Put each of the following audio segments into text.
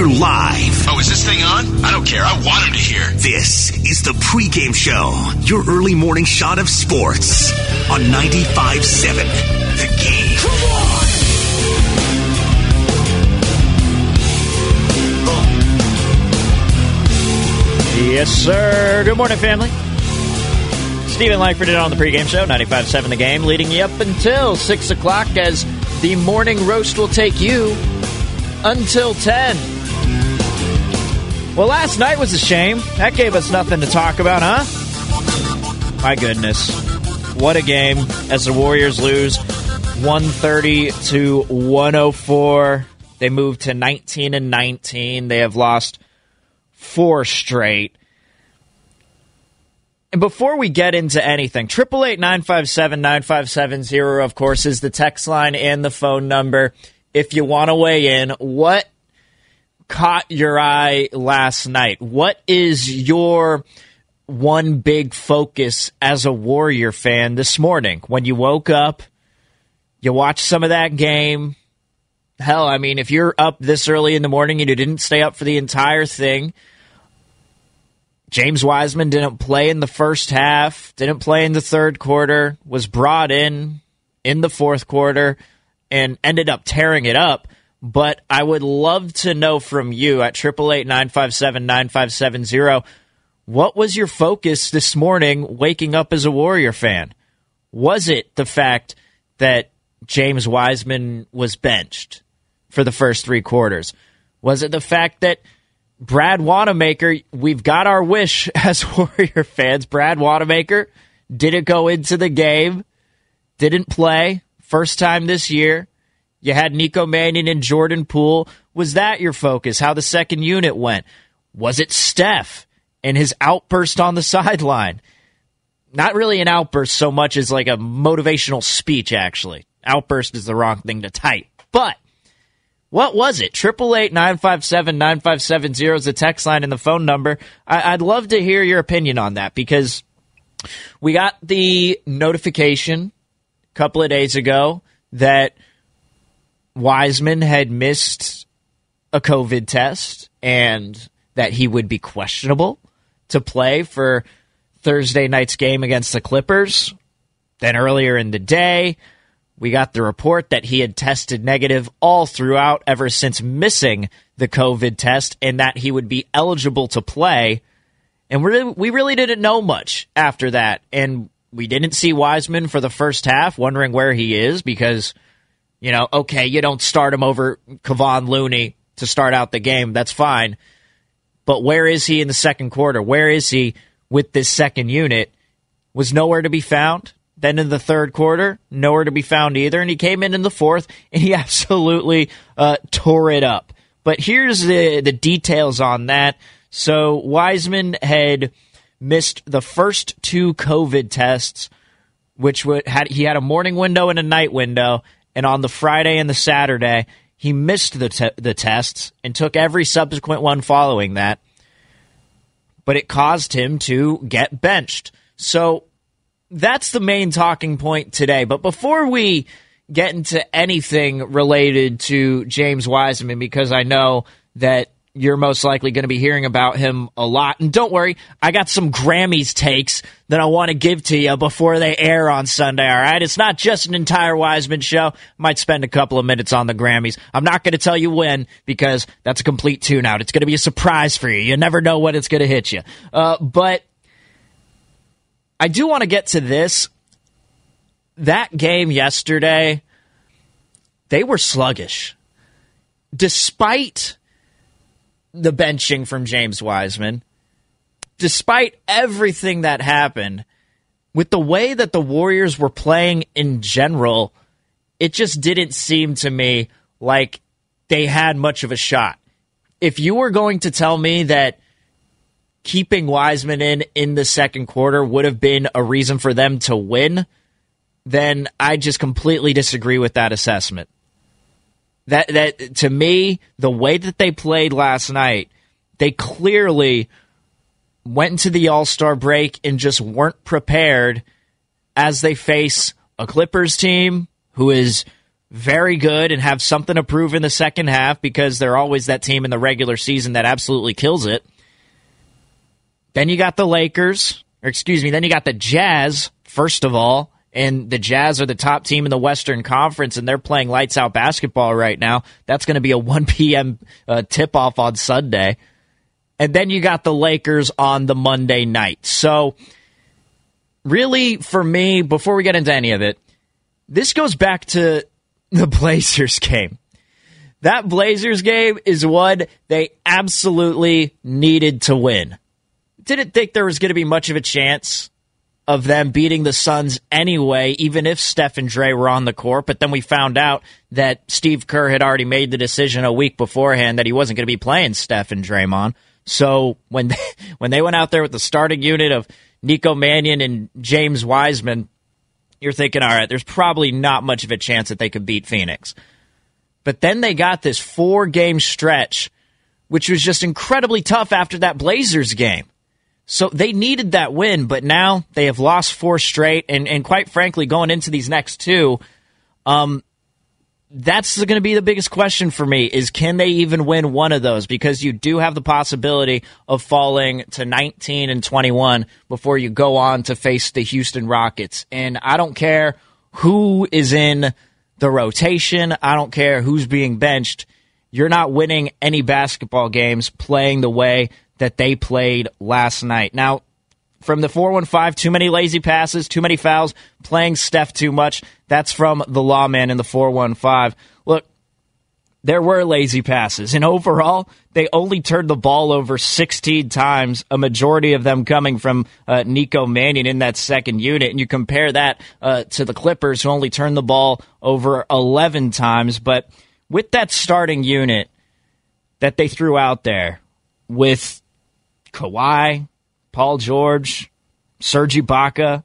hear live. Oh, is this thing on? I don't care. I want him to hear. This is the pregame show, your early morning shot of sports on 95.7 The Game. Come on! Yes, sir. Good morning, family. Steven Langford in on the pregame show, 95.7 The Game, leading you up until 6 o'clock as the morning roast will take you until 10. Well, last night was a shame. That gave us nothing to talk about, huh? My goodness. What a game as the Warriors lose 130 to 104. They move to 19 and 19. They have lost four straight. And before we get into anything, triple eight nine five seven nine five seven zero, of course, is the text line and the phone number. If you want to weigh in, what caught your eye last night? What is your one big focus as a Warrior fan this morning? When you woke up, you watched some of that game. Hell, I mean, if you're up this early in the morning and you didn't stay up for the entire thing, James Wiseman didn't play in the first half, didn't play in the third quarter, was brought in in the fourth quarter, and ended up tearing it up. But I would love to know from you at 888-957-9570, what was your focus this morning waking up as a Warrior fan? Was it the fact that James Wiseman was benched for the first three quarters? Was it the fact that Brad Wanamaker, we've got our wish as Warrior fans. Brad Wanamaker didn't go into the game, didn't play, first time this year. You had Nico Mannion and Jordan Poole. Was that your focus? How the second unit went? Was it Steph and his outburst on the sideline? Not really an outburst so much as like a motivational speech, actually. Outburst is the wrong thing to type. But what was it? Triple eight nine five seven nine five seven zero is the text line and the phone number. I- I'd love to hear your opinion on that because we got the notification a couple of days ago that Wiseman had missed a COVID test and that he would be questionable to play for Thursday night's game against the Clippers. Then earlier in the day, we got the report that he had tested negative all throughout ever since missing the COVID test and that he would be eligible to play. And we really, we really didn't know much after that. And we didn't see Wiseman for the first half, wondering where he is because, you know, okay, you don't start him over Kevon Looney to start out the game. That's fine. But where is he in the second quarter? Where is he with this second unit? Was nowhere to be found. Then in the third quarter, nowhere to be found either. And he came in in the fourth and he absolutely uh, tore it up. But here's the, the details on that. So Wiseman had missed the first two COVID tests, which would, had he had a morning window and a night window. And on the Friday and the Saturday, he missed the, te- the tests and took every subsequent one following that. But it caused him to get benched. So that's the main talking point today. But before we get into anything related to James Wiseman, because I know that you're most likely going to be hearing about him a lot. And don't worry, I got some Grammys takes that I want to give to you before they air on Sunday, all right? It's not just an entire Wiseman show. Might spend a couple of minutes on the Grammys. I'm not going to tell you when because that's a complete tune out. It's going to be a surprise for you. You never know when it's going to hit you. Uh, but I do want to get to this. That game yesterday, they were sluggish. Despite the benching from James Wiseman, despite everything that happened, with the way that the Warriors were playing in general, it just didn't seem to me like they had much of a shot. If you were going to tell me that keeping Wiseman in in the second quarter would have been a reason for them to win, then I just completely disagree with that assessment. That that to me, the way that they played last night, they clearly went into the All-Star break and just weren't prepared as they face a Clippers team who is very good and have something to prove in the second half because they're always that team in the regular season that absolutely kills it. Then you got the Lakers, or excuse me, then you got the Jazz, first of all, and the Jazz are the top team in the Western Conference, and they're playing lights out basketball right now. That's going to be a 1 p.m. Uh, tip off on Sunday. And then you got the Lakers on the Monday night. So, really, for me, before we get into any of it, this goes back to the Blazers game. That Blazers game is one they absolutely needed to win. Didn't think there was going to be much of a chance of them beating the Suns anyway, even if Steph and Dre were on the court. But then we found out that Steve Kerr had already made the decision a week beforehand that he wasn't going to be playing Steph and Draymond. So when they, when they went out there with the starting unit of Nico Mannion and James Wiseman, you're thinking, all right, there's probably not much of a chance that they could beat Phoenix. But then they got this four game stretch, which was just incredibly tough after that Blazers game. So they needed that win, but now they have lost four straight, and, and quite frankly, going into these next two, um, that's going to be the biggest question for me is can they even win one of those? Because you do have the possibility of falling to 19 and 21 before you go on to face the Houston Rockets. And I don't care who is in the rotation. I don't care who's being benched. You're not winning any basketball games playing the way that they played last night now from the 415, too many lazy passes, too many fouls, playing Steph too much. That's from the lawman in the 415. Look, there were lazy passes, and overall, they only turned the ball over 16 times, a majority of them coming from uh, Nico Mannion in that second unit. And you compare that uh, to the Clippers, who only turned the ball over 11 times. But with that starting unit that they threw out there with Kawhi, Paul George, Serge Ibaka,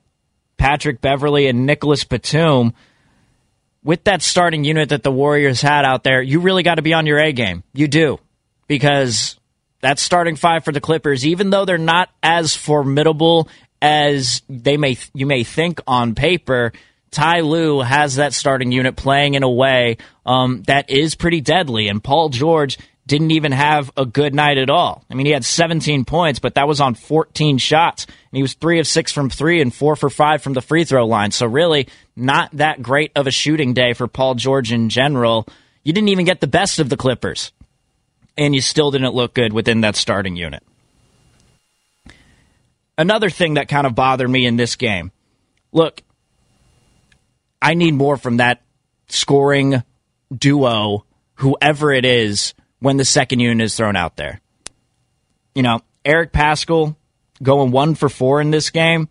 Patrick Beverley, and Nicholas Batum. With that starting unit that the Warriors had out there, you really got to be on your A game. You do. Because that starting five for the Clippers, even though they're not as formidable as they may you may think on paper, Ty Lue has that starting unit playing in a way um, that is pretty deadly. And Paul George didn't even have a good night at all. I mean, he had 17 points, but that was on 14 shots. And he was three of six from three and four for five from the free throw line. So, really, not that great of a shooting day for Paul George in general. You didn't even get the best of the Clippers, and you still didn't look good within that starting unit. Another thing that kind of bothered me in this game look, I need more from that scoring duo, whoever it is when the second unit is thrown out there. You know, Eric Paschall going one for four in this game.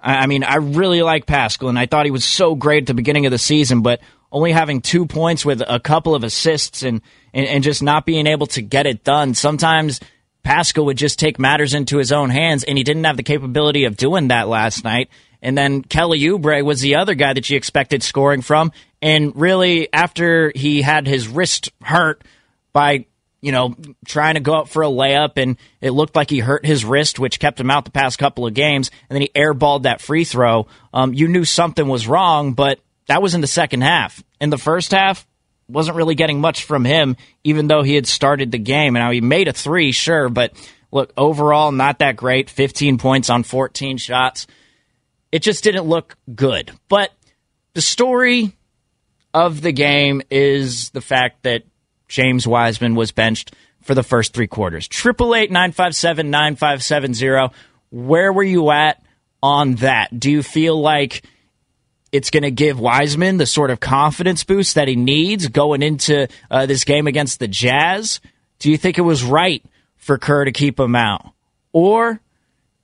I mean, I really like Paschall, and I thought he was so great at the beginning of the season, but only having two points with a couple of assists and, and, and just not being able to get it done. Sometimes Paschall would just take matters into his own hands, and he didn't have the capability of doing that last night. And then Kelly Oubre was the other guy that you expected scoring from. And really, after he had his wrist hurt, by you know, trying to go up for a layup, and it looked like he hurt his wrist, which kept him out the past couple of games. And then he airballed that free throw. Um, you knew something was wrong, but that was in the second half. In the first half, wasn't really getting much from him, even though he had started the game. And now he made a three, sure, but look, overall, not that great. 15 points on 14 shots. It just didn't look good. But the story of the game is the fact that James Wiseman was benched for the first three quarters. Triple eight nine five seven nine five seven zero. Where were you at on that? Do you feel like it's going to give Wiseman the sort of confidence boost that he needs going into uh, this game against the Jazz? Do you think it was right for Kerr to keep him out? Or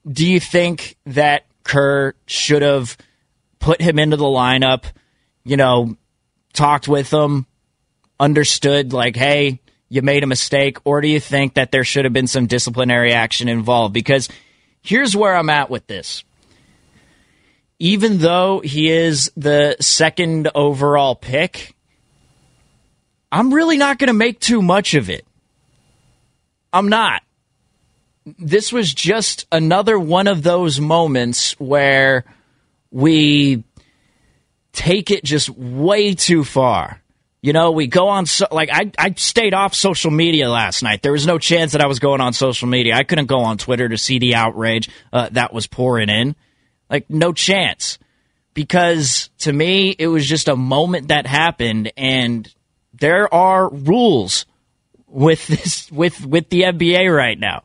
do you think that Kerr should have put him into the lineup, you know, talked with him, understood like, hey, you made a mistake, or do you think that there should have been some disciplinary action involved? Because here's where I'm at with this. Even though he is the second overall pick, I'm really not going to make too much of it. I'm not. This was just another one of those moments where we take it just way too far. You know, we go on so like I I stayed off social media last night. There was no chance that I was going on social media. I couldn't go on Twitter to see the outrage uh, that was pouring in. Like no chance. Because to me it was just a moment that happened and there are rules with this with with the NBA right now.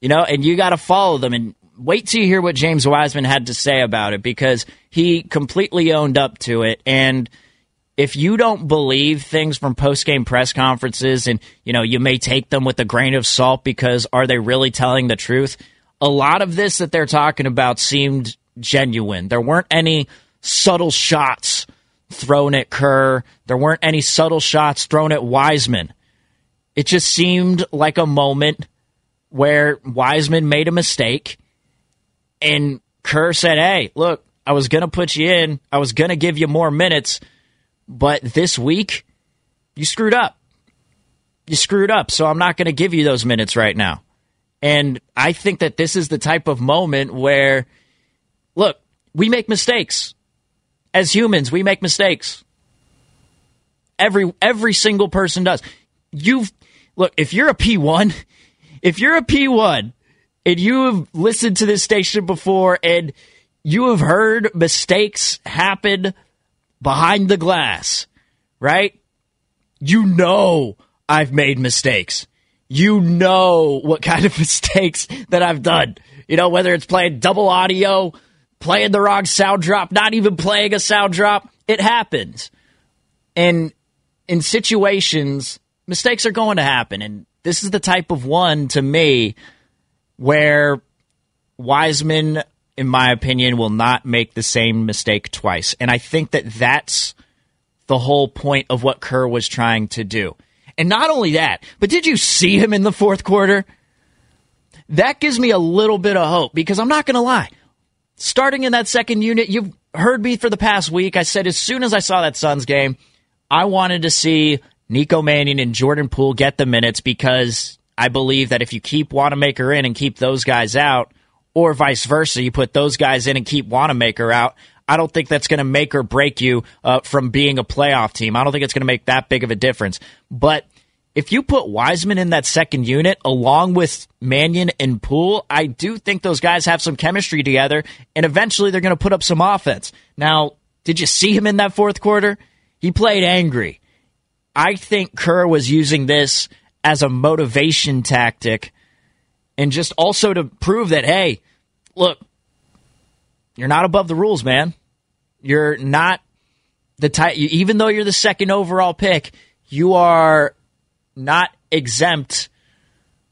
You know, and you got to follow them and wait till you hear what James Wiseman had to say about it because he completely owned up to it and if you don't believe things from post game press conferences and you know you may take them with a grain of salt because are they really telling the truth? A lot of this that they're talking about seemed genuine. There weren't any subtle shots thrown at Kerr. There weren't any subtle shots thrown at Wiseman. It just seemed like a moment where Wiseman made a mistake and Kerr said hey look I was going to put you in. I was going to give you more minutes but this week, you screwed up. You screwed up. So I'm not going to give you those minutes right now. And I think that this is the type of moment where, look, we make mistakes. As humans, we make mistakes. Every every single person does. You've look, if you're a P1, if you're a P1 and you have listened to this station before and you have heard mistakes happen behind the glass, right? You know I've made mistakes. You know what kind of mistakes that I've done. You know, whether it's playing double audio, playing the wrong sound drop, not even playing a sound drop, it happens. And in situations, mistakes are going to happen. And this is the type of one to me where Wiseman in my opinion, will not make the same mistake twice. And I think that that's the whole point of what Kerr was trying to do. And not only that, but did you see him in the fourth quarter? That gives me a little bit of hope because I'm not going to lie. Starting in that second unit, you've heard me for the past week. I said as soon as I saw that Suns game, I wanted to see Nico Mannion and Jordan Poole get the minutes because I believe that if you keep Wanamaker in and keep those guys out, or vice versa. You put those guys in and keep Wanamaker out. I don't think that's going to make or break you uh, from being a playoff team. I don't think it's going to make that big of a difference. But if you put Wiseman in that second unit along with Mannion and Poole, I do think those guys have some chemistry together, and eventually they're going to put up some offense. Now, did you see him in that fourth quarter? He played angry. I think Kerr was using this as a motivation tactic and just also to prove that, hey, look, you're not above the rules, man. You're not the type, even though you're the second overall pick, you are not exempt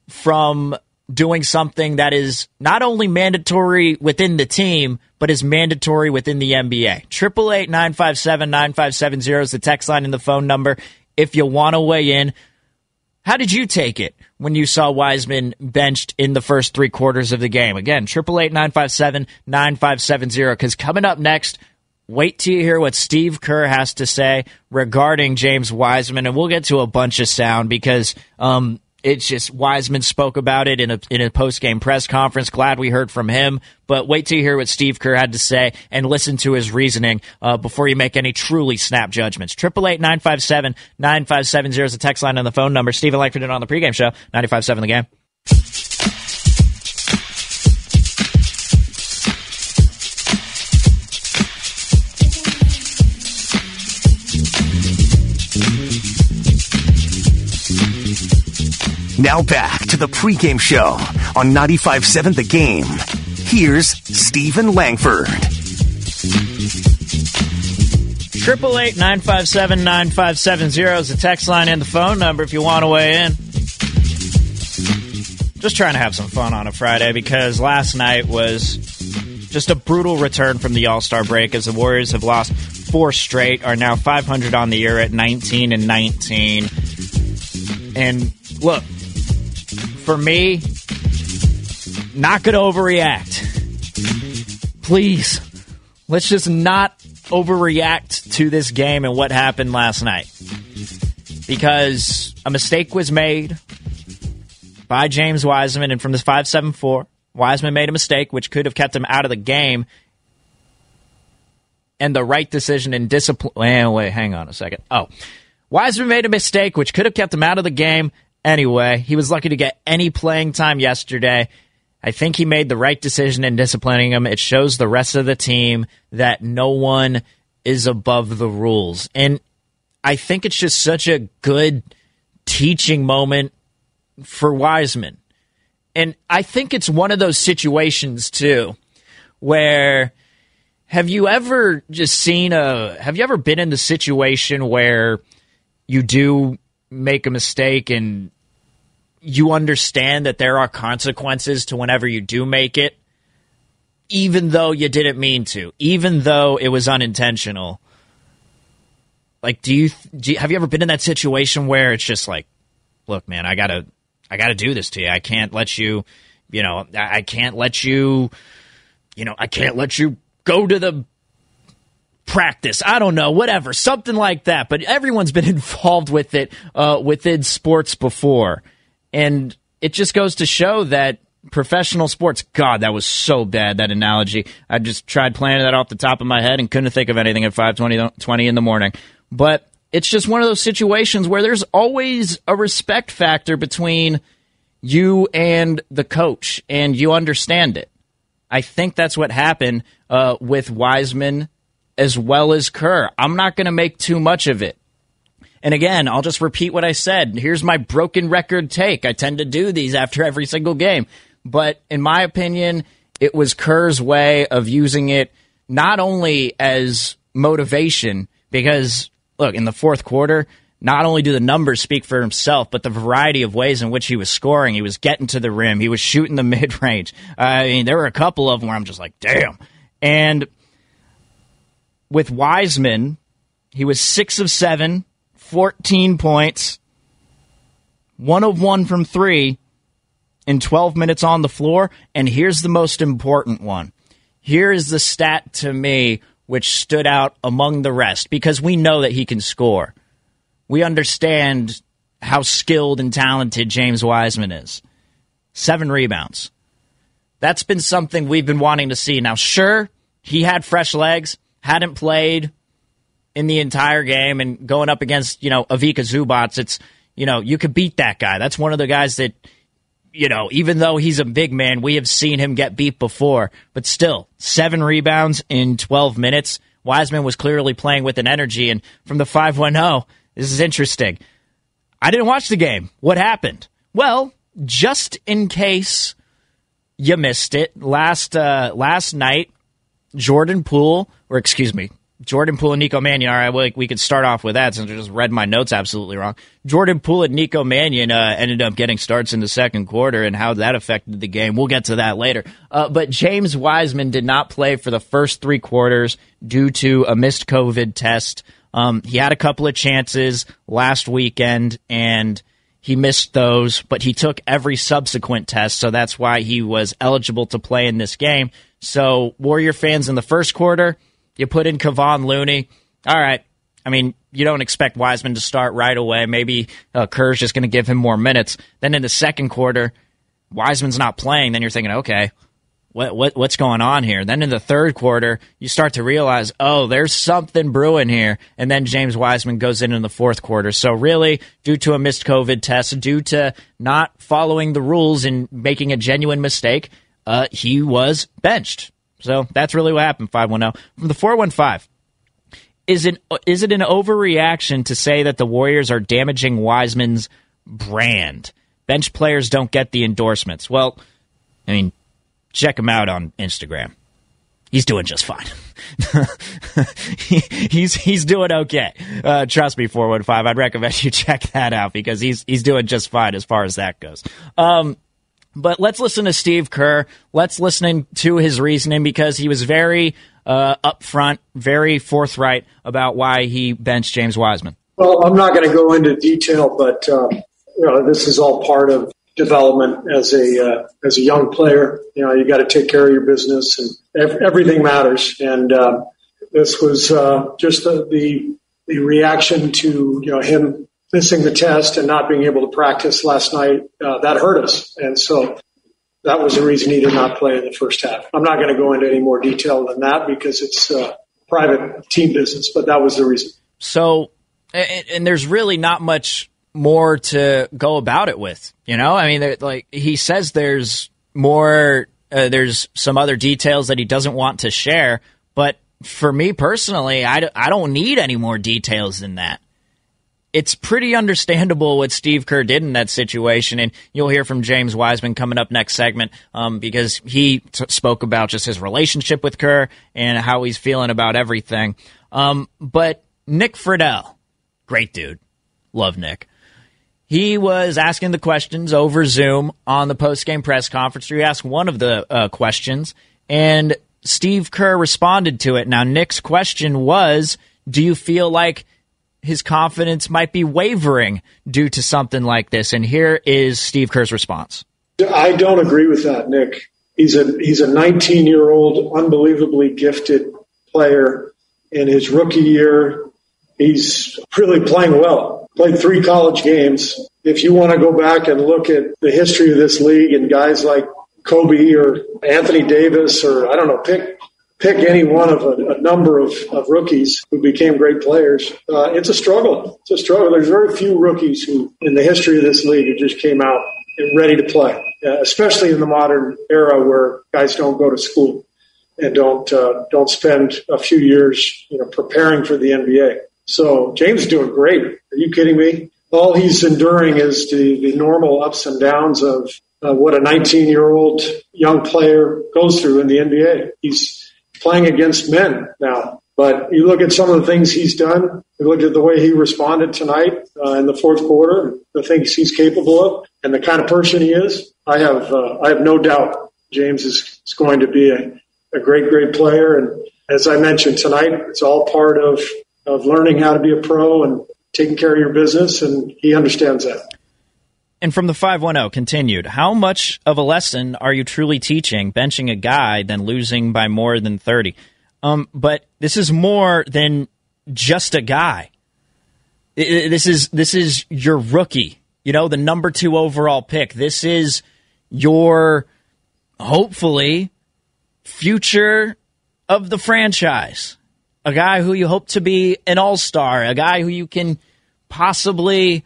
from doing something that is not only mandatory within the team, but is mandatory within the NBA. Triple eight nine five seven nine five seven zero is the text line and the phone number. If you want to weigh in, how did you take it when you saw Wiseman benched in the first three quarters of the game? Again, triple eight nine five seven nine five seven zero. Because coming up next, wait till you hear what Steve Kerr has to say regarding James Wiseman, and we'll get to a bunch of sound because um, it's just Wiseman spoke about it in a in a post game press conference. Glad we heard from him, but wait till you hear what Steve Kerr had to say and listen to his reasoning uh, before you make any truly snap judgments. Triple eight nine five seven nine five seven zero is the text line and the phone number. Steven Langford on the pregame show ninety five seven the game. Now back to the pregame show on 95.7 The Game. Here's Steven Langford. Triple eight nine five seven nine five seven zero is the text line and the phone number if you want to weigh in. Just trying to have some fun on a Friday because last night was just a brutal return from the All Star break as the Warriors have lost four straight, are now 500 on the year at 19 and 19. And look, for me, not going to overreact. Please, let's just not overreact to this game and what happened last night. Because a mistake was made by James Wiseman, and from the 574, Wiseman made a mistake which could have kept him out of the game. and the right decision in discipline. Wait, wait, hang on a second. Oh, Wiseman made a mistake, which could have kept him out of the game anyway. He was lucky to get any playing time yesterday. I think he made the right decision in disciplining him. It shows the rest of the team that no one is above the rules. And I think it's just such a good teaching moment for Wiseman. And I think it's one of those situations, too, where have you ever just seen a, have you ever been in the situation where you do make a mistake and you understand that there are consequences to whenever you do make it, even though you didn't mean to, even though it was unintentional. Like, do you, do you have you ever been in that situation where it's just like, look, man, I gotta, I gotta do this to you. I can't let you, you know, I can't let you, you know, I can't let you go to the practice. I don't know, whatever, something like that. But everyone's been involved with it uh, within sports before, and it just goes to show that professional sports. God, that was so bad that analogy. I just tried playing that off the top of my head and couldn't think of anything at five twenty in the morning. But it's just one of those situations where there's always a respect factor between you and the coach, and you understand it. I think that's what happened uh, with Wiseman as well as Kerr. I'm not going to make too much of it. And again, I'll just repeat what I said. Here's my broken record take. I tend to do these after every single game. But in my opinion, it was Kerr's way of using it not only as motivation, because look, in the fourth quarter, not only do the numbers speak for himself, but the variety of ways in which he was scoring. He was getting to the rim. He was shooting the mid range. I mean, there were a couple of them where I'm just like, damn. And with Wiseman, he was six of seven, 14 points, one of one from three in 12 minutes on the floor. And here's the most important one. Here is the stat to me which stood out among the rest because we know that he can score. We understand how skilled and talented James Wiseman is. Seven rebounds. That's been something we've been wanting to see. Now, sure, he had fresh legs hadn't played in the entire game and going up against, you know, Ivica Zubac, it's, you know, you could beat that guy. That's one of the guys that, you know, even though he's a big man, we have seen him get beat before. But still, seven rebounds in 12 minutes. Wiseman was clearly playing with an energy. And from the 510, this is interesting. I didn't watch the game. What happened? Well, just in case you missed it, last uh, last night Jordan Poole, or excuse me, Jordan Poole and Nico Mannion. All right, we, we could start off with that since I just read my notes absolutely wrong. Jordan Poole and Nico Mannion uh, ended up getting starts in the second quarter, and how that affected the game. We'll get to that later. Uh, but James Wiseman did not play for the first three quarters due to a missed COVID test. Um, he had a couple of chances last weekend, and he missed those, but he took every subsequent test, so that's why he was eligible to play in this game. So, Warrior fans in the first quarter, you put in Kevon Looney. All right. I mean, you don't expect Wiseman to start right away. Maybe uh, Kerr's just going to give him more minutes. Then in the second quarter, Wiseman's not playing. Then you're thinking, okay, what, what what's going on here? Then in the third quarter, you start to realize, oh, there's something brewing here. And then James Wiseman goes in in the fourth quarter. So really, due to a missed COVID test, due to not following the rules and making a genuine mistake, uh, he was benched. So that's really what happened. Five one zero from the four one five. Is it is it an overreaction to say that the Warriors are damaging Wiseman's brand? Bench players don't get the endorsements. Well, I mean, check him out on Instagram. He's doing just fine. he, he's he's doing okay. Uh, trust me, four one five. I'd recommend you check that out because he's he's doing just fine as far as that goes. Um, but let's listen to Steve Kerr. Let's listen to his reasoning because he was very uh, upfront, very forthright about why he benched James Wiseman. Well, I'm not going to go into detail, but um, you know this is all part of development as a uh, as a young player. You know, you got to take care of your business, and ev- everything matters. And uh, this was uh, just the, the the reaction to you know him missing the test and not being able to practice last night, uh, that hurt us. And so that was the reason he did not play in the first half. I'm not going to go into any more detail than that because it's uh, private team business, but that was the reason. So, and, and there's really not much more to go about it with. You know, I mean, like he says, there's more. Uh, there's some other details that he doesn't want to share, but for me personally, I, I don't need any more details than that. It's pretty understandable what Steve Kerr did in that situation, and you'll hear from James Wiseman coming up next segment um, because he t- spoke about just his relationship with Kerr and how he's feeling about everything. Um, but Nick Friedell, great dude, love Nick. He was asking the questions over Zoom on the post game press conference. He asked one of the uh, questions, and Steve Kerr responded to it. Now, Nick's question was Do you feel like his confidence might be wavering due to something like this? And here is Steve Kerr's response. I don't agree with that, Nick. He's a he's a 19 year old, unbelievably gifted player. In his rookie year, he's really playing well played three college games. If you want to go back and look at the history of this league and guys like Kobe or Anthony Davis or I don't know, pick pick any one of a, a number of, of, rookies who became great players. Uh, it's a struggle. It's a struggle. There's very few rookies who, in the history of this league, who just came out ready to play, uh, especially in the modern era where guys don't go to school and don't uh, don't spend a few years, you know, preparing for the NBA. So James is doing great. Are you kidding me? All he's enduring is the, the normal ups and downs of what a 19 year old young player goes through in the NBA. He's playing against men now. But you look at some of the things he's done. You look at the way he responded tonight uh, in the fourth quarter, the things he's capable of, and the kind of person he is. I have uh, I have no doubt James is, is going to be a, a great great player. And as I mentioned tonight, it's all part of of learning how to be a pro and taking care of your business, and he understands that. And from the 510 continued, how much of a lesson are you truly teaching benching a guy than losing by more than 30? Um, but this is more than just a guy. This is this is your rookie, you know, the number 2 overall pick. This is your hopefully future of the franchise a guy who you hope to be an all star, a guy who you can possibly,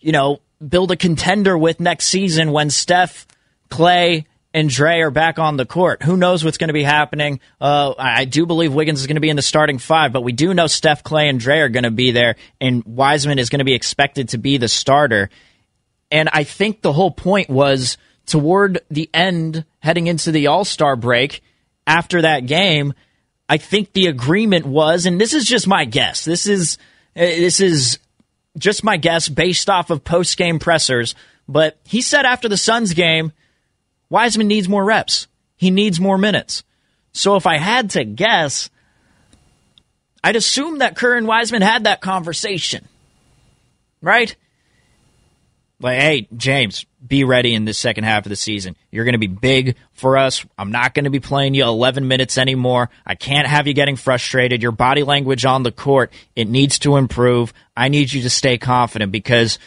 you know, build a contender with next season when Steph, Clay, and Dre are back on the court. Who knows what's going to be happening? Uh, I do believe Wiggins is going to be in the starting five, but we do know Steph, Clay, and Dre are going to be there, and Wiseman is going to be expected to be the starter. And I think the whole point was toward the end, heading into the All Star break after that game I think the agreement was, and this is just my guess. This is uh, this is just my guess based off of post game pressers. But he said after the Suns game, Wiseman needs more reps. He needs more minutes. So if I had to guess, I'd assume that Kerr and Wiseman had that conversation, right? Like, hey, James, be ready in the second half of the season. You're going to be big for us. I'm not going to be playing you 11 minutes anymore. I can't have you getting frustrated. Your body language on the court, it needs to improve. I need you to stay confident because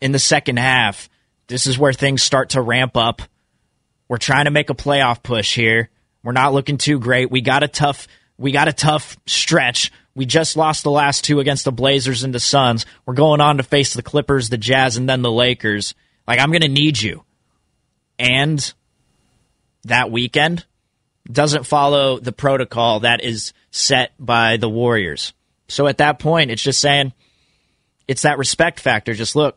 in the second half, this is where things start to ramp up. We're trying to make a playoff push here. We're not looking too great. We got a tough we got a tough stretch. We just lost the last two against the Blazers and the Suns. We're going on to face the Clippers, the Jazz, and then the Lakers. Like, I'm going to need you. And that weekend doesn't follow the protocol that is set by the Warriors. So at that point, it's just saying, it's that respect factor. Just look,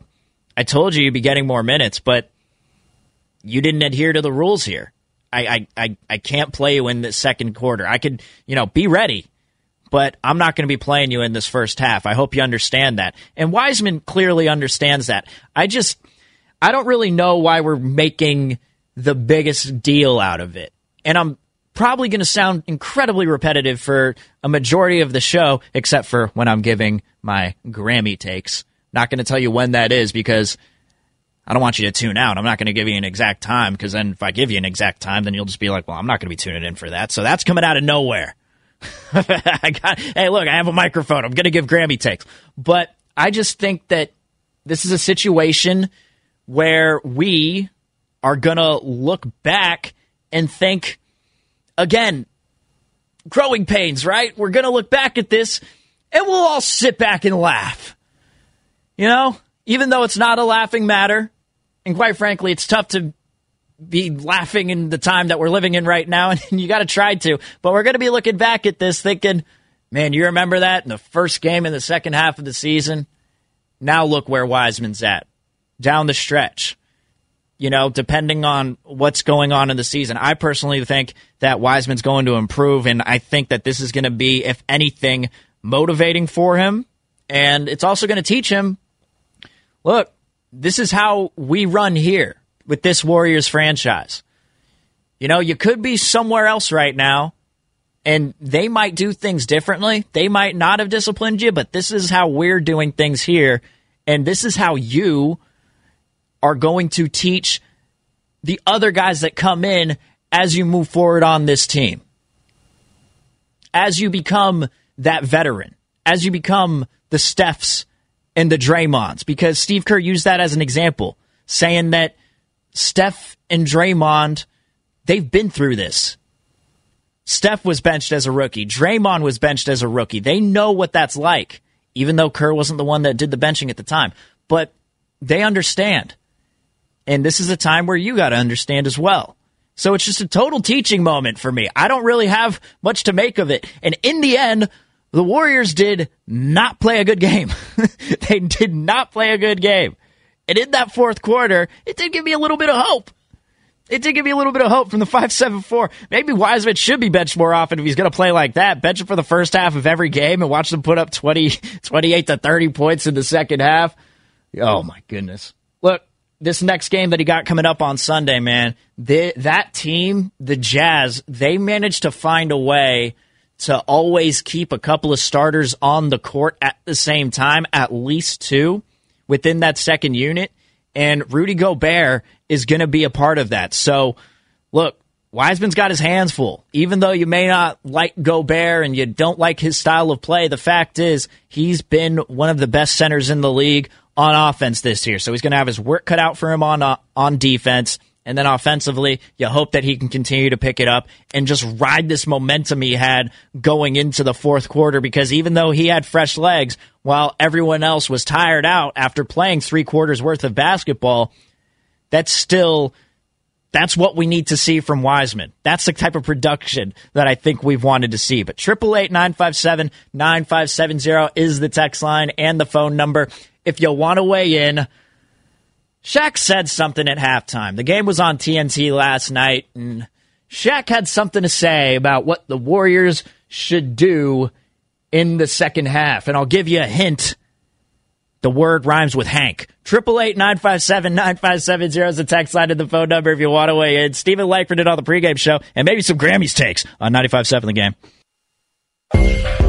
I told you you'd be getting more minutes, but you didn't adhere to the rules here. I, I, I, I can't play you in the second quarter. I could, you know, be ready, but I'm not going to be playing you in this first half. I hope you understand that. And Wiseman clearly understands that. I just, I don't really know why we're making the biggest deal out of it. And I'm probably going to sound incredibly repetitive for a majority of the show, except for when I'm giving my Grammy takes. Not going to tell you when that is because I don't want you to tune out. I'm not going to give you an exact time because then if I give you an exact time, then you'll just be like, well, I'm not going to be tuning in for that. So that's coming out of nowhere. I got, hey, look, I have a microphone. I'm going to give Grammy takes. But I just think that this is a situation where we are going to look back and think, again, growing pains, right? We're going to look back at this and we'll all sit back and laugh. You know, even though it's not a laughing matter, and quite frankly, it's tough to be laughing in the time that we're living in right now, and you got to try to. But we're going to be looking back at this thinking, man, you remember that in the first game in the second half of the season? Now look where Wiseman's at down the stretch. You know, depending on what's going on in the season, I personally think that Wiseman's going to improve, and I think that this is going to be, if anything, motivating for him. And it's also going to teach him look, this is how we run here with this Warriors franchise. You know, you could be somewhere else right now, and they might do things differently. They might not have disciplined you, but this is how we're doing things here. And this is how you are going to teach the other guys that come in as you move forward on this team. As you become that veteran, as you become the Stephs and the Draymonds, because Steve Kerr used that as an example, saying that Steph and Draymond, they've been through this. Steph was benched as a rookie. Draymond was benched as a rookie. They know what that's like, even though Kerr wasn't the one that did the benching at the time. But they understand. And this is a time where you got to understand as well. So it's just a total teaching moment for me. I don't really have much to make of it. And in the end, the Warriors did not play a good game. they did not play a good game. And in that fourth quarter, it did give me a little bit of hope. It did give me a little bit of hope from the 5-7-4. Maybe Wiseman should be benched more often if he's going to play like that. Bench him for the first half of every game and watch them put up 20, 28 to 30 points in the second half. Oh, my goodness. Look, this next game that he got coming up on Sunday, man, that team, the Jazz, they managed to find a way to always keep a couple of starters on the court at the same time, at least two within that second unit. And Rudy Gobert is going to be a part of that. So, look, Wiseman's got his hands full. Even though you may not like Gobert and you don't like his style of play, the fact is he's been one of the best centers in the league on offense this year. So he's going to have his work cut out for him on uh, on defense. And then offensively, you hope that he can continue to pick it up and just ride this momentum he had going into the fourth quarter because even though he had fresh legs while everyone else was tired out after playing three quarters worth of basketball, that's still that's what we need to see from Wiseman. That's the type of production that I think we've wanted to see. But triple eight nine five seven nine five seven zero is the text line and the phone number if you want to weigh in. Shaq said something at halftime. The game was on TNT last night, and Shaq had something to say about what the Warriors should do in the second half. And I'll give you a hint. The word rhymes with Hank. Triple eight nine five seven nine five seven zero is the text line to the phone number if you want to weigh in. Steven Langford did all the pregame show, and maybe some Grammys takes on 95.7 The Game.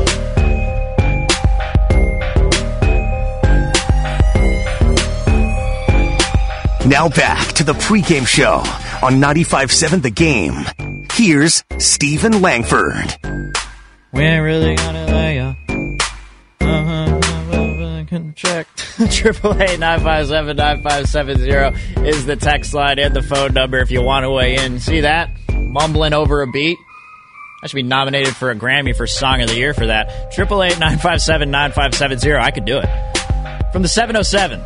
Now back to the pregame show on 95.7 The Game. Here's Steven Langford. We ain't really gonna lay ya. Uh-huh. Check. Triple eight nine five seven nine five seven zero is the text line and the phone number if you want to weigh in. See that? Mumbling over a beat. I should be nominated for a Grammy for Song of the Year for that. Triple eight nine five seven nine five seven zero. I could do it. From the seven oh seven.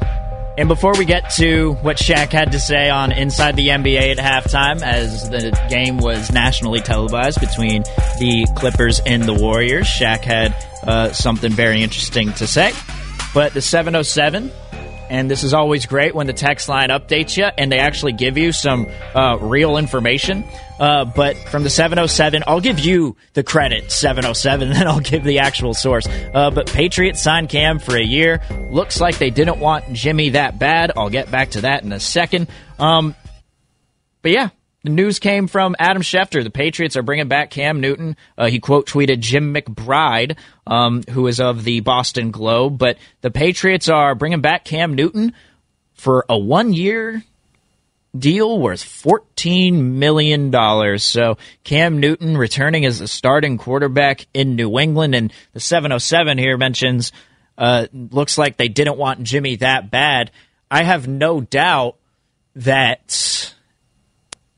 And before we get to what Shaq had to say on Inside the NBA at halftime, as the game was nationally televised between the Clippers and the Warriors, Shaq had uh, something very interesting to say. But the 707, and this is always great when the text line updates you and they actually give you some uh, real information. Uh, but from the 707, I'll give you the credit, 707, then I'll give the actual source. Uh, but Patriots signed Cam for a year. Looks like they didn't want Jimmy that bad. I'll get back to that in a second. Um, but yeah, the news came from Adam Schefter. The Patriots are bringing back Cam Newton. Uh, he quote tweeted Jim McBride, um, who is of the Boston Globe. But the Patriots are bringing back Cam Newton for a one year deal worth $14 million. So Cam Newton returning as a starting quarterback in New England. And the 707 here mentions uh, looks like they didn't want Jimmy that bad. I have no doubt that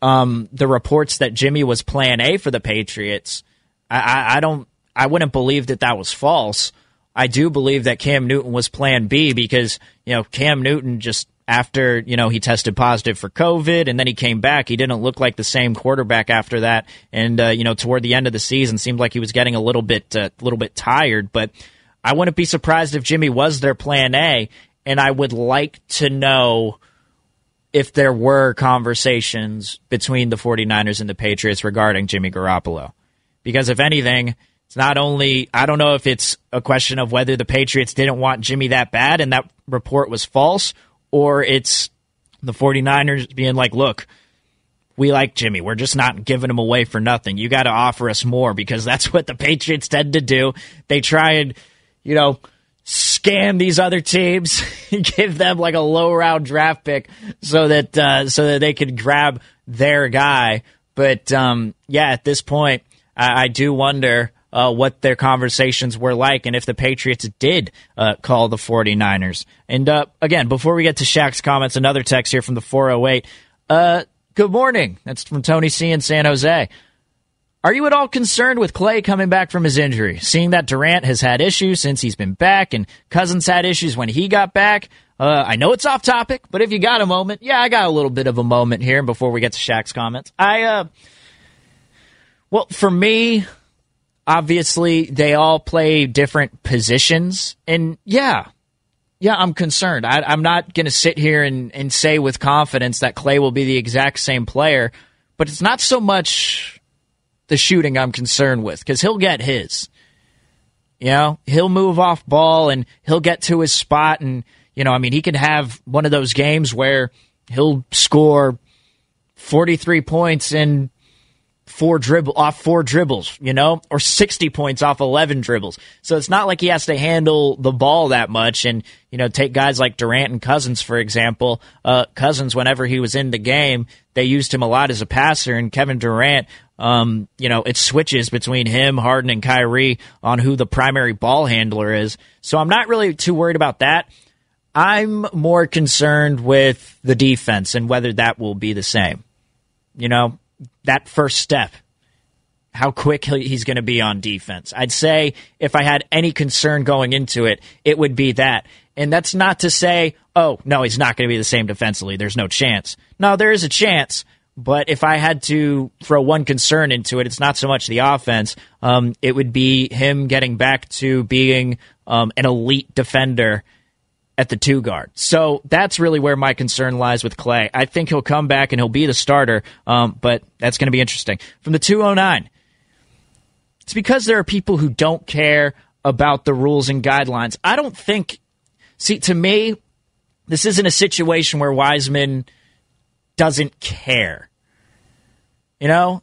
um, the reports that Jimmy was plan A for the Patriots I, I, I don't. I wouldn't believe that that was false. I do believe that Cam Newton was Plan B because you know Cam Newton just after you know he tested positive for COVID and then he came back. He didn't look like the same quarterback after that, and uh, you know toward the end of the season seemed like he was getting a little bit a uh, little bit tired. But I wouldn't be surprised if Jimmy was their Plan A, and I would like to know if there were conversations between the 49ers and the Patriots regarding Jimmy Garoppolo. Because if anything, it's not only, I don't know if it's a question of whether the Patriots didn't want Jimmy that bad and that report was false, or it's the 49ers being like, look, we like Jimmy. We're just not giving him away for nothing. You got to offer us more because that's what the Patriots tend to do. They try and, you know, scam these other teams, give them like a low round draft pick so that uh, so that they could grab their guy. But um, yeah, at this point, I, I do wonder uh, what their conversations were like and if the Patriots did uh, call the 49ers. And uh, again, before we get to Shaq's comments, another text here from the 408. Uh, good morning. That's from Tony C in San Jose. Are you at all concerned with Klay coming back from his injury? Seeing that Durant has had issues since he's been back and Cousins had issues when he got back. Uh, I know it's off topic, but if you got a moment, yeah, I got a little bit of a moment here before we get to Shaq's comments. I, uh, well, for me, obviously they all play different positions and yeah, yeah, I'm concerned. I, am not going to sit here and, and say with confidence that Klay will be the exact same player, but it's not so much the shooting I'm concerned with because he'll get his. You know, he'll move off ball and he'll get to his spot. And, you know, I mean, he could have one of those games where he'll score 43 points in four dribble off four dribbles, you know, or 60 points off 11 dribbles. So it's not like he has to handle the ball that much. And, you know, take guys like Durant and Cousins, for example. Uh, Cousins, whenever he was in the game, they used him a lot as a passer. And Kevin Durant, um, you know, it switches between him, Harden, and Kyrie on who the primary ball handler is. So I'm not really too worried about that. I'm more concerned with the defense and whether that will be the same. You know, that first step, how quick he's going to be on defense. I'd say if I had any concern going into it, it would be that. And that's not to say, oh, no, he's not going to be the same defensively. There's no chance. No, there is a chance but if I had to throw one concern into it, it's not so much the offense. Um, it would be him getting back to being um, an elite defender at the two guard. So that's really where my concern lies with Klay. I think he'll come back and he'll be the starter, um, but that's going to be interesting. From the 209, it's because there are people who don't care about the rules and guidelines. I don't think, see, to me, this isn't a situation where Wiseman – doesn't care. You know?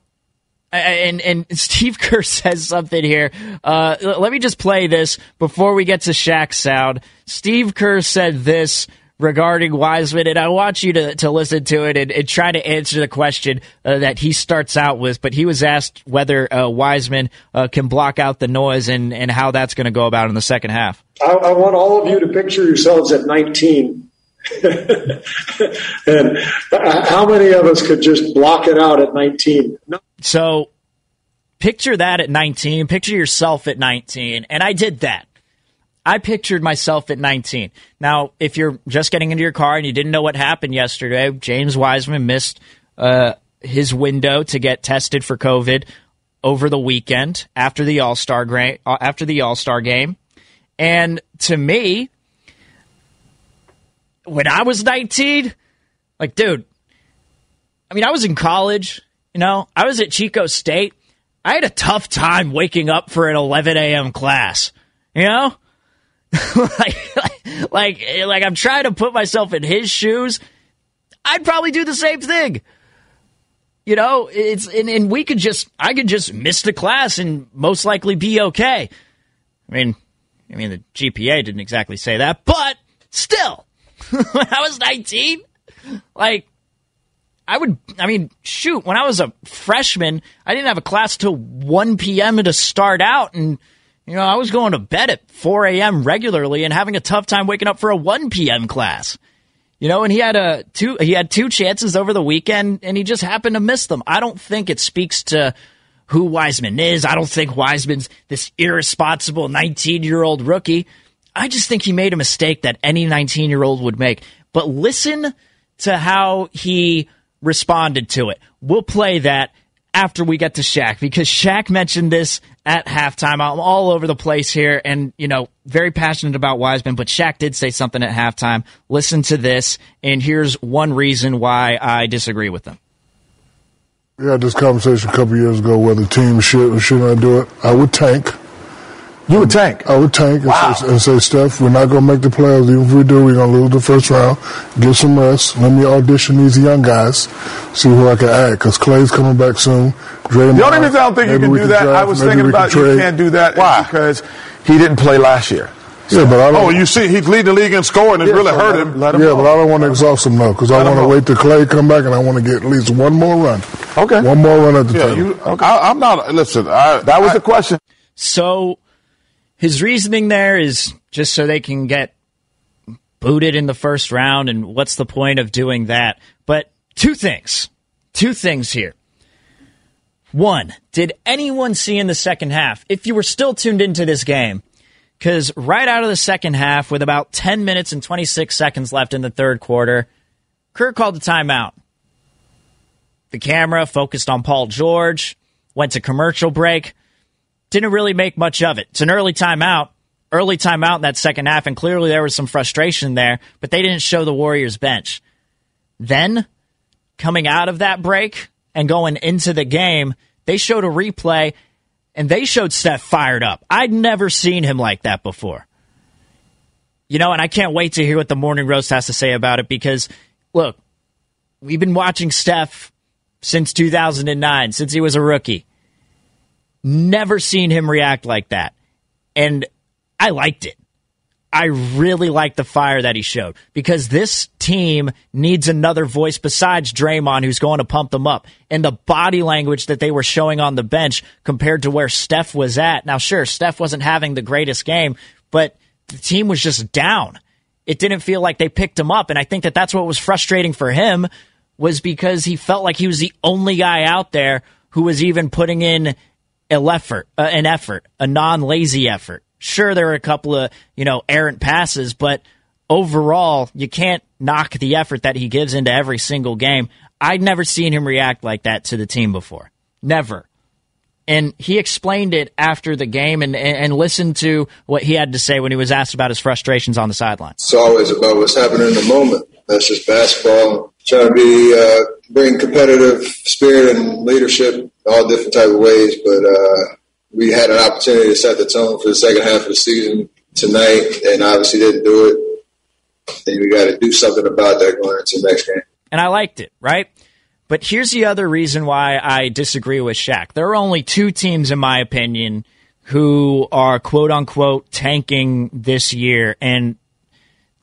And and Steve Kerr says something here. Uh, let me just play this before we get to Shaq sound. Steve Kerr said this regarding Wiseman, and I want you to, to listen to it and, and try to answer the question uh, that he starts out with. But he was asked whether uh, Wiseman uh, can block out the noise and, and how that's going to go about in the second half. I, I, want all of you to picture yourselves at 19 and how many of us could just block it out at 19? No. So picture that at 19, picture yourself at 19, and I did that. I pictured myself at 19. Now, if you're just getting into your car and you didn't know what happened yesterday, James Wiseman missed uh, his window to get tested for COVID over the weekend after the All Star uh, after the All Star game, and to me, when I was 19, like, dude, I mean, I was in college, you know, I was at Chico State. I had a tough time waking up for an 11 a.m. class, you know? like, like, like, I'm trying to put myself in his shoes. I'd probably do the same thing. You know, it's, and, and we could just, I could just miss the class and most likely be okay. I mean, I mean, the GPA didn't exactly say that, but still, when I was 19, like, I would, I mean, shoot, when I was a freshman, I didn't have a class till 1 p.m. to start out. And, you know, I was going to bed at 4 a.m. regularly and having a tough time waking up for a 1 p.m. class. You know, and he had a two, he had two chances over the weekend and he just happened to miss them. I don't think it speaks to who Wiseman is. I don't think Wiseman's this irresponsible 19 year old rookie. I just think he made a mistake that any 19 year old would make. But listen to how he responded to it. We'll play that after we get to Shaq because Shaq mentioned this at halftime. I'm all over the place here and, you know, very passionate about Wiseman, but Shaq did say something at halftime. Listen to this, and here's one reason why I disagree with them. We had this conversation a couple years ago whether teams should or should not do it. I would tank. You would tank? I would tank wow. and, say, and say, Steph, we're not going to make the playoffs. Even if we do, we're going to lose the first round. Get some rest. Let me audition these young guys, see who I can add. Because Klay's coming back soon. Draymond, the only reason I don't think you can do that, draft, I was thinking about you can't do that Why? because he didn't play last year. Yeah, but I don't. Oh, you see, he's leading the league in scoring. It yeah, really so hurt him. Let him yeah, but I don't want to exhaust him though, because I want to wait till Klay come back, and I want to get at least one more run. Okay, one more run at the yeah, table. You, okay. I, am not. Listen, I, that was I, the question. So his reasoning there is just so they can get booted in the first round, and what's the point of doing that? But two things, two things here. One, did anyone see in the second half, if you were still tuned into this game, because right out of the second half, with about 10 minutes and 26 seconds left in the third quarter, Kerr called the timeout. The camera focused on Paul George, went to commercial break, didn't really make much of it. It's an early timeout, early timeout in that second half, and clearly there was some frustration there, but they didn't show the Warriors bench. Then, coming out of that break and going into the game, they showed a replay and they showed Steph fired up. I'd never seen him like that before. You know, and I can't wait to hear what the morning roast has to say about it because, look, we've been watching Steph since 2009, since he was a rookie. Never seen him react like that. And I liked it. I really like the fire that he showed because this team needs another voice besides Draymond who's going to pump them up. And the body language that they were showing on the bench compared to where Steph was at. Now, sure, Steph wasn't having the greatest game, but the team was just down. It didn't feel like they picked him up. And I think that that's what was frustrating for him was because he felt like he was the only guy out there who was even putting in effort, uh, an effort, a non-lazy effort. Sure, there are a couple of, you know, errant passes, but overall, you can't knock the effort that he gives into every single game. I'd never seen him react like that to the team before. Never. And he explained it after the game and, and listened to what he had to say when he was asked about his frustrations on the sideline. It's always about what's happening in the moment. That's just basketball. Trying to be, uh, bring competitive spirit and leadership all different type of ways, but, uh, we had an opportunity to set the tone for the second half of the season tonight, and obviously didn't do it. And we got to do something about that going into the next game. And I liked it, right? But here's the other reason why I disagree with Shaq. There are only two teams, in my opinion, who are quote unquote tanking this year. And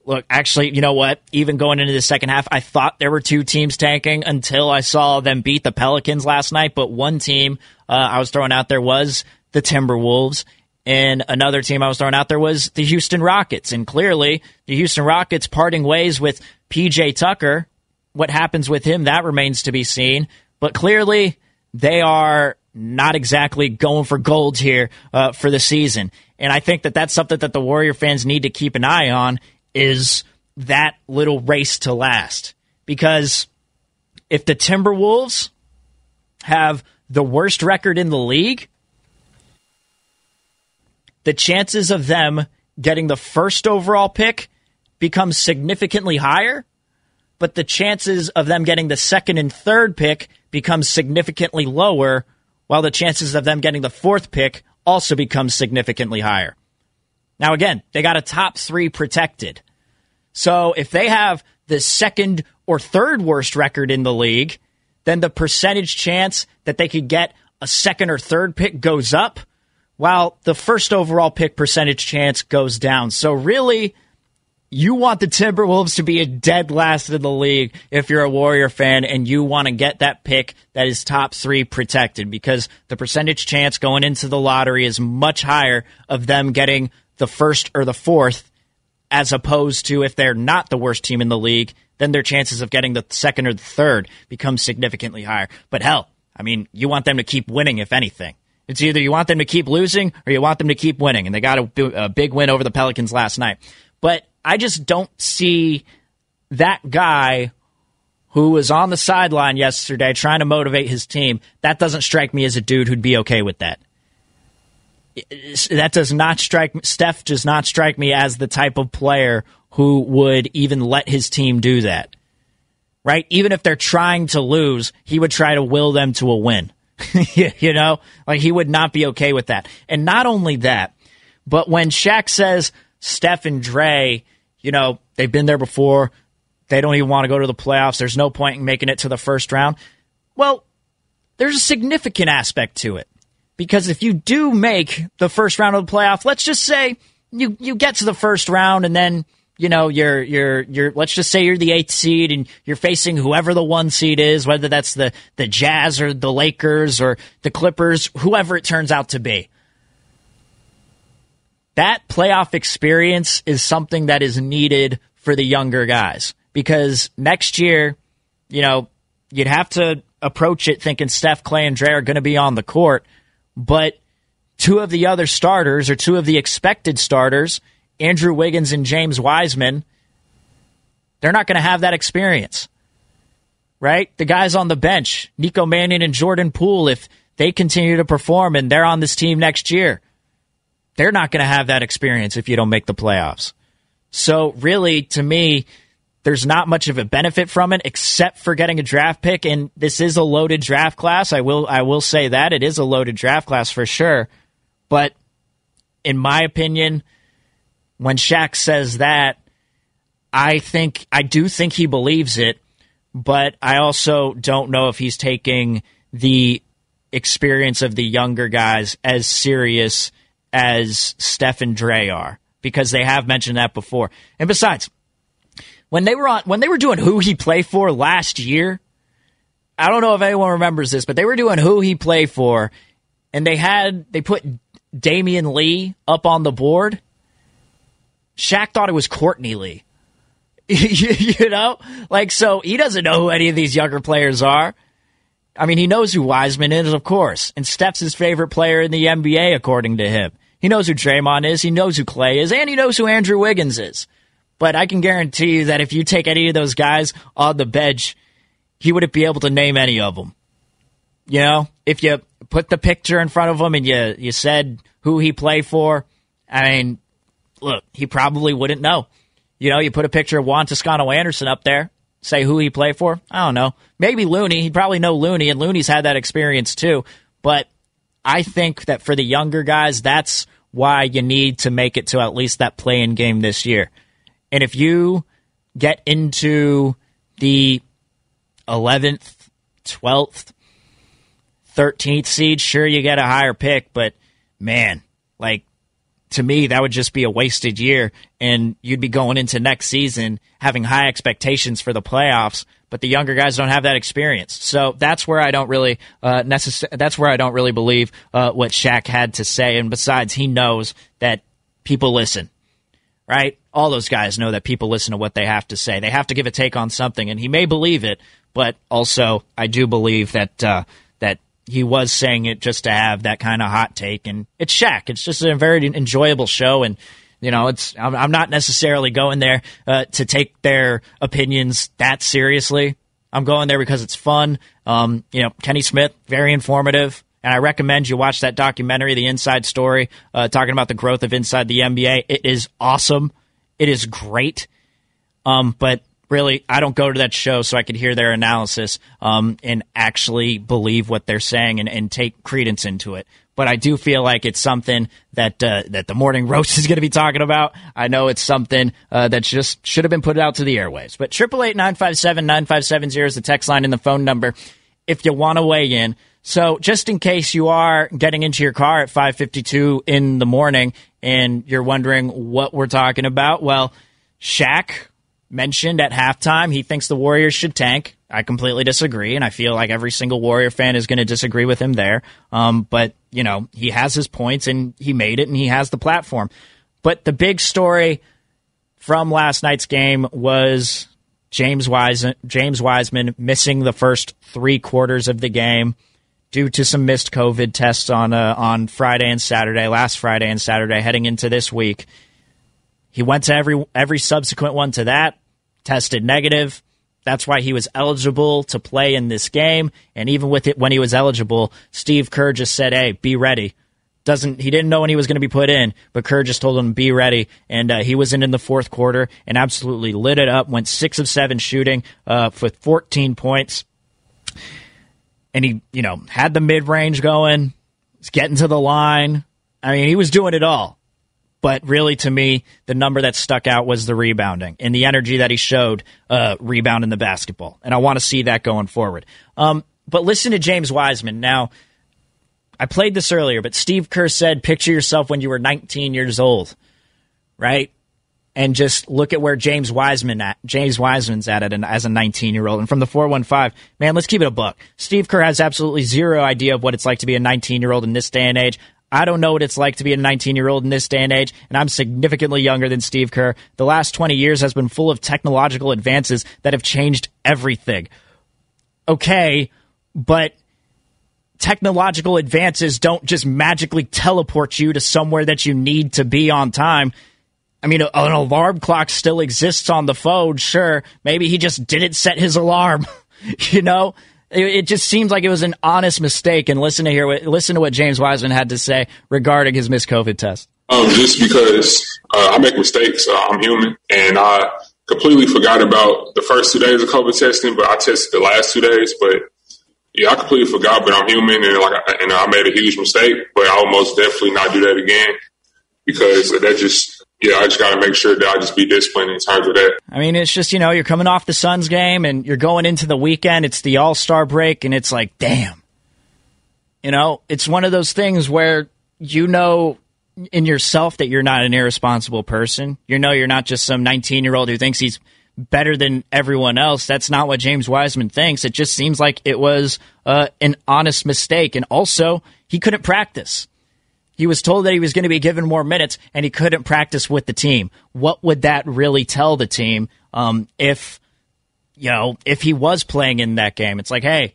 look, actually, you know what? Even going into the second half, I thought there were two teams tanking until I saw them beat the Pelicans last night. But one team uh, I was throwing out there was the Timberwolves. And another team I was throwing out there was the Houston Rockets. And clearly, the Houston Rockets parting ways with PJ Tucker. What happens with him, that remains to be seen. But clearly, they are not exactly going for gold here uh, for the season. And I think that that's something that the Warrior fans need to keep an eye on is that little race to last. Because if the Timberwolves have the worst record in the league, the chances of them getting the first overall pick becomes significantly higher, but the chances of them getting the second and third pick becomes significantly lower, while the chances of them getting the fourth pick also becomes significantly higher. Now, again, they got a top three protected. So if they have the second or third worst record in the league, then the percentage chance that they could get a second or third pick goes up while the first overall pick percentage chance goes down. So really, you want the Timberwolves to be a dead last in the league if you're a Warrior fan and you want to get that pick that is top three protected because the percentage chance going into the lottery is much higher of them getting the first or the fourth as opposed to if they're not the worst team in the league, then their chances of getting the second or the third become significantly higher. But hell, I mean, you want them to keep winning, if anything. It's either you want them to keep losing or you want them to keep winning. And they got a, a big win over the Pelicans last night. But I just don't see that guy who was on the sideline yesterday trying to motivate his team. That doesn't strike me as a dude who'd be okay with that. That does not strike Steph does not strike me as the type of player who would even let his team do that. Right? Even if they're trying to lose, he would try to will them to a win. you know, like he would not be okay with that. And not only that, but when Shaq says Steph and Dre, you know, they've been there before, they don't even want to go to the playoffs, there's no point in making it to the first round. Well, there's a significant aspect to it. Because if you do make the first round of the playoff, let's just say you, you get to the first round and then you know, you're you're you're let's just say you're the eighth seed and you're facing whoever the one seed is, whether that's the the Jazz or the Lakers or the Clippers, whoever it turns out to be. That playoff experience is something that is needed for the younger guys because next year, you know, you'd have to approach it thinking Steph, Klay, and Dre are going to be on the court, but two of the other starters or two of the expected starters Andrew Wiggins and James Wiseman, they're not going to have that experience. Right? The guys on the bench, Nico Mannion and Jordan Poole, if they continue to perform and they're on this team next year, they're not going to have that experience if you don't make the playoffs. So, really, to me, there's not much of a benefit from it except for getting a draft pick. And this is a loaded draft class. I will I will say that it is a loaded draft class for sure. But in my opinion, when Shaq says that, I think I do think he believes it, but I also don't know if he's taking the experience of the younger guys as serious as Steph and Dre are because they have mentioned that before. And besides, when they were on when they were doing who he play for last year, I don't know if anyone remembers this, but they were doing who he play for, and they had they put Damion Lee up on the board Shaq thought it was Courtney Lee. you know? Like, so he doesn't know who any of these younger players are. I mean, he knows who Wiseman is, of course. And Steph's his favorite player in the NBA, according to him. He knows who Draymond is, he knows who Klay is, and he knows who Andrew Wiggins is. But I can guarantee you that if you take any of those guys on the bench, he wouldn't be able to name any of them. You know, if you put the picture in front of him and you, you said who he played for, I mean, look, he probably wouldn't know. You know, you put a picture of Juan Toscano Anderson up there, say who he played for. I don't know. Maybe Looney. He'd probably know Looney, and Looney's had that experience too. But I think that for the younger guys, that's why you need to make it to at least that play-in game this year. And if you get into the 11th, 12th, 13th seed, sure, you get a higher pick, but man, like to me, that would just be a wasted year, and you'd be going into next season having high expectations for the playoffs. But the younger guys don't have that experience, so that's where I don't really uh, necess- That's where I don't really believe uh, what Shaq had to say. And besides, he knows that people listen, right? All those guys know that people listen to what they have to say. They have to give a take on something, and he may believe it, but also I do believe that uh, that he was saying it just to have that kind of hot take. And it's Shaq. It's just a very enjoyable show. And, you know, it's I'm, I'm not necessarily going there uh, to take their opinions that seriously. I'm going there because it's fun. Um, you know, Kenny Smith, very informative. And I recommend you watch that documentary, The Inside Story, uh, talking about the growth of inside the NBA. It is awesome. It is great. Um, but really, I don't go to that show so I could hear their analysis um, and actually believe what they're saying and, and, take credence into it. But I do feel like it's something that uh, that the morning roast is going to be talking about. I know it's something uh, that just should have been put out to the airwaves. But triple eight nine five seven nine five seven zero is the text line and the phone number if you want to weigh in. So just in case you are getting into your car at 5:52 in the morning and you're wondering what we're talking about, well, Shaq mentioned at halftime he thinks the Warriors should tank. I completely disagree, and I feel like every single Warrior fan is going to disagree with him there. Um, but you know, he has his points, and he made it, and he has the platform. But the big story from last night's game was James James Wiseman missing the first three quarters of the game. Due to some missed COVID tests on uh, on Friday and Saturday, last Friday and Saturday, heading into this week. He went to every every subsequent one to that, tested negative. That's why he was eligible to play in this game. And even with it, when he was eligible, Steve Kerr just said, "Hey, be ready." Doesn't he didn't know when he was going to be put in, but Kerr just told him be ready, and uh, he was in in the fourth quarter and absolutely lit it up. Went six of seven shooting uh, with 14 points, and he you know had the mid range going, was getting to the line. I mean, he was doing it all. But really, to me, the number that stuck out was the rebounding and the energy that he showed uh, rebounding the basketball. And I want to see that going forward. Um, but listen to James Wiseman. Now, I played this earlier, but Steve Kerr said, picture yourself when you were 19 years old, right? And just look at where James Wiseman at, James Wiseman's at it as a 19 year old. And from the 415, man, let's keep it a buck. Steve Kerr has absolutely zero idea of what it's like to be a 19 year old in this day and age. I don't know what it's like to be a 19 year old in this day and age, and I'm significantly younger than Steve Kerr. The last 20 years has been full of technological advances that have changed everything. Okay, but technological advances don't just magically teleport you to somewhere that you need to be on time. I mean, an alarm clock still exists on the phone, sure. Maybe he just didn't set his alarm, you know? It, it, just seems like it was an honest mistake. And listen to what, listen to what James Wiseman had to say regarding his missed COVID test. Um, just because uh, I make mistakes, uh, I'm human, and I completely forgot about the first two days of COVID testing, but I tested the last two days. But yeah, I completely forgot. But I'm human, and like, and I made a huge mistake. But I will most definitely not do that again because that just yeah, I just got to make sure that I just be disciplined in terms of that. I mean, it's just, you know, you're coming off the Suns game and you're going into the weekend. It's the All Star break, and it's like, damn. You know, it's one of those things where you know in yourself that you're not an irresponsible person. You know, you're not just some 19 year old who thinks he's better than everyone else. That's not what James Wiseman thinks. It just seems like it was uh, an honest mistake. And also, he couldn't practice. He was told that he was going to be given more minutes and he couldn't practice with the team. What would that really tell the team um, if, you know, if he was playing in that game? It's like, hey,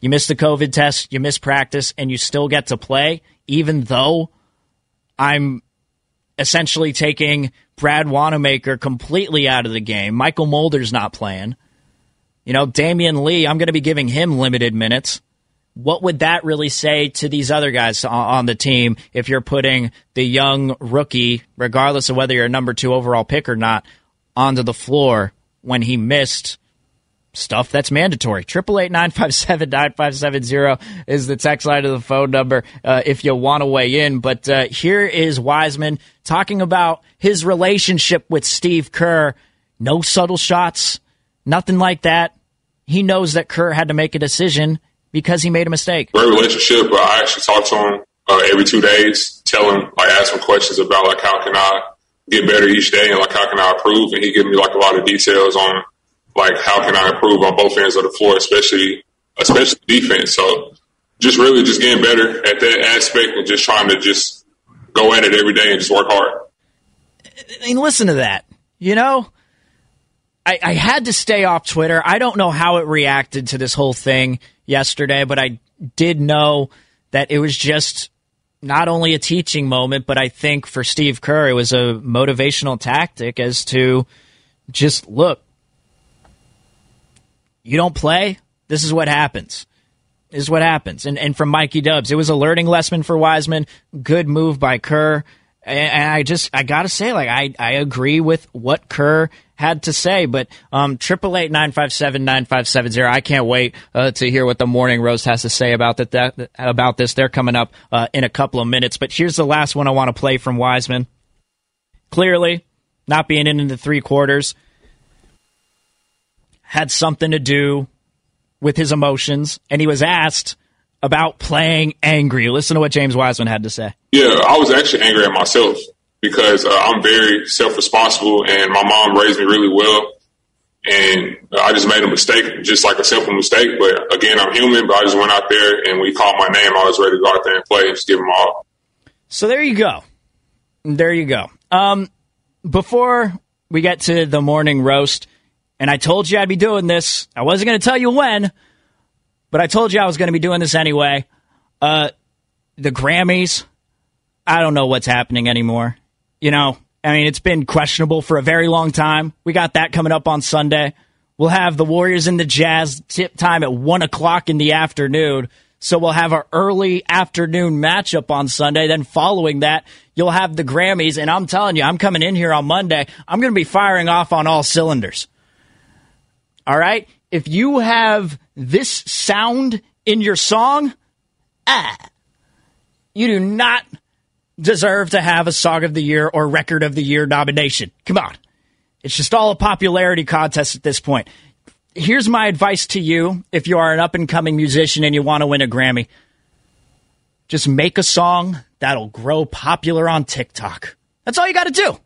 you missed the COVID test, you missed practice, and you still get to play, even though I'm essentially taking Brad Wanamaker completely out of the game. Mychal Mulder's not playing. You know, Damion Lee, I'm going to be giving him limited minutes what would that really say to these other guys on the team if you're putting the young rookie, regardless of whether you're a number two overall pick or not, onto the floor when he missed stuff that's mandatory? Triple eight nine five seven nine five seven zero is the text line of the phone number uh, if you want to weigh in. But uh, here is Wiseman talking about his relationship with Steve Kerr. No subtle shots, nothing like that. He knows that Kerr had to make a decision because he made a mistake. Great relationship. But I actually talk to him uh, every two days, tell him, like, ask him questions about, like, how can I get better each day and, like, how can I improve? And he give me, like, a lot of details on, like, how can I improve on both ends of the floor, especially, especially defense. So just really just getting better at that aspect and just trying to just go at it every day and just work hard. I mean, listen to that. You know, I, I had to stay off Twitter. I don't know how it reacted to this whole thing yesterday, but I did know that it was just not only a teaching moment, but I think for Steve Kerr, it was a motivational tactic as to just look, you don't play, this is what happens. This is what happens. And and from Mikey Dubs, it was a learning lesson for Wiseman. Good move by Kerr. And I just I gotta say, like I I agree with what Kerr had to say. But um, triple eight nine five seven nine five seven zero. I can't wait uh, to hear what the morning roast has to say about that, that about this. They're coming up uh, in a couple of minutes. But here's the last one I want to play from Wiseman. Clearly, not being in the three quarters had something to do with his emotions, and he was asked about playing angry. Listen to what James Wiseman had to say. Yeah, I was actually angry at myself because uh, I'm very self responsible and my mom raised me really well. And I just made a mistake, just like a simple mistake. But again, I'm human, but I just went out there and we called my name, I was ready to go out there and play and just give him all. So there you go. There you go. Um, before we get to the morning roast, and I told you I'd be doing this, I wasn't going to tell you when, but I told you I was going to be doing this anyway. Uh, the Grammys, I don't know what's happening anymore. You know, I mean, it's been questionable for a very long time. We got that coming up on Sunday. We'll have the Warriors and the Jazz tip time at 1 o'clock in the afternoon. So we'll have our early afternoon matchup on Sunday. Then following that, you'll have the Grammys. And I'm telling you, I'm coming in here on Monday. I'm going to be firing off on all cylinders. All right? If you have this sound in your song, ah, you do not deserve to have a Song of the Year or Record of the Year nomination. Come on. It's just all a popularity contest at this point here's my advice to you if you are an up and coming musician and you want to win a Grammy. Just make a song that'll grow popular on TikTok. That's all you got to do.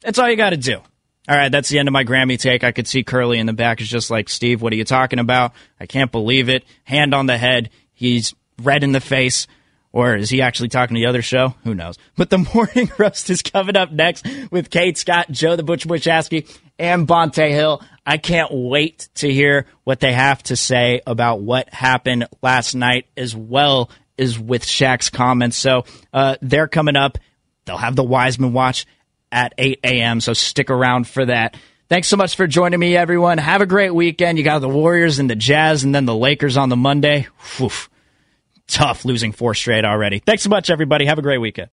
That's all you got to do. All right, that's the end of my Grammy take. I could see Curly in the back is just like, Steve, what are you talking about? I can't believe it. Hand on the head. He's red in the face. Or is he actually talking to the other show? Who knows? But the morning roast is coming up next with Kate Scott, Joe the Butch Bushasky, and Bonta Hill. I can't wait to hear what they have to say about what happened last night, as well as with Shaq's comments. So uh, they're coming up. They'll have the Wiseman Watch at 8 a.m., so stick around for that. Thanks so much for joining me, everyone. Have a great weekend. You got the Warriors and the Jazz, and then the Lakers on the Monday. Tough losing four straight already. Thanks so much, everybody. Have a great weekend.